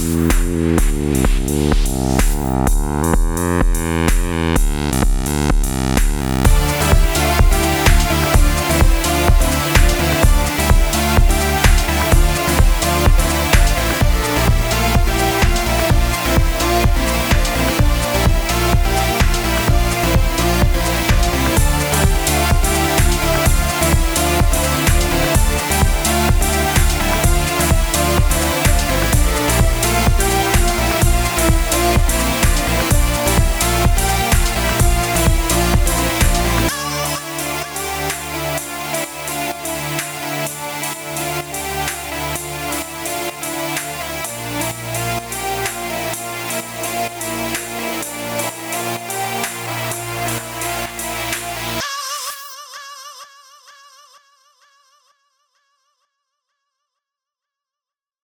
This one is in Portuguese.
Música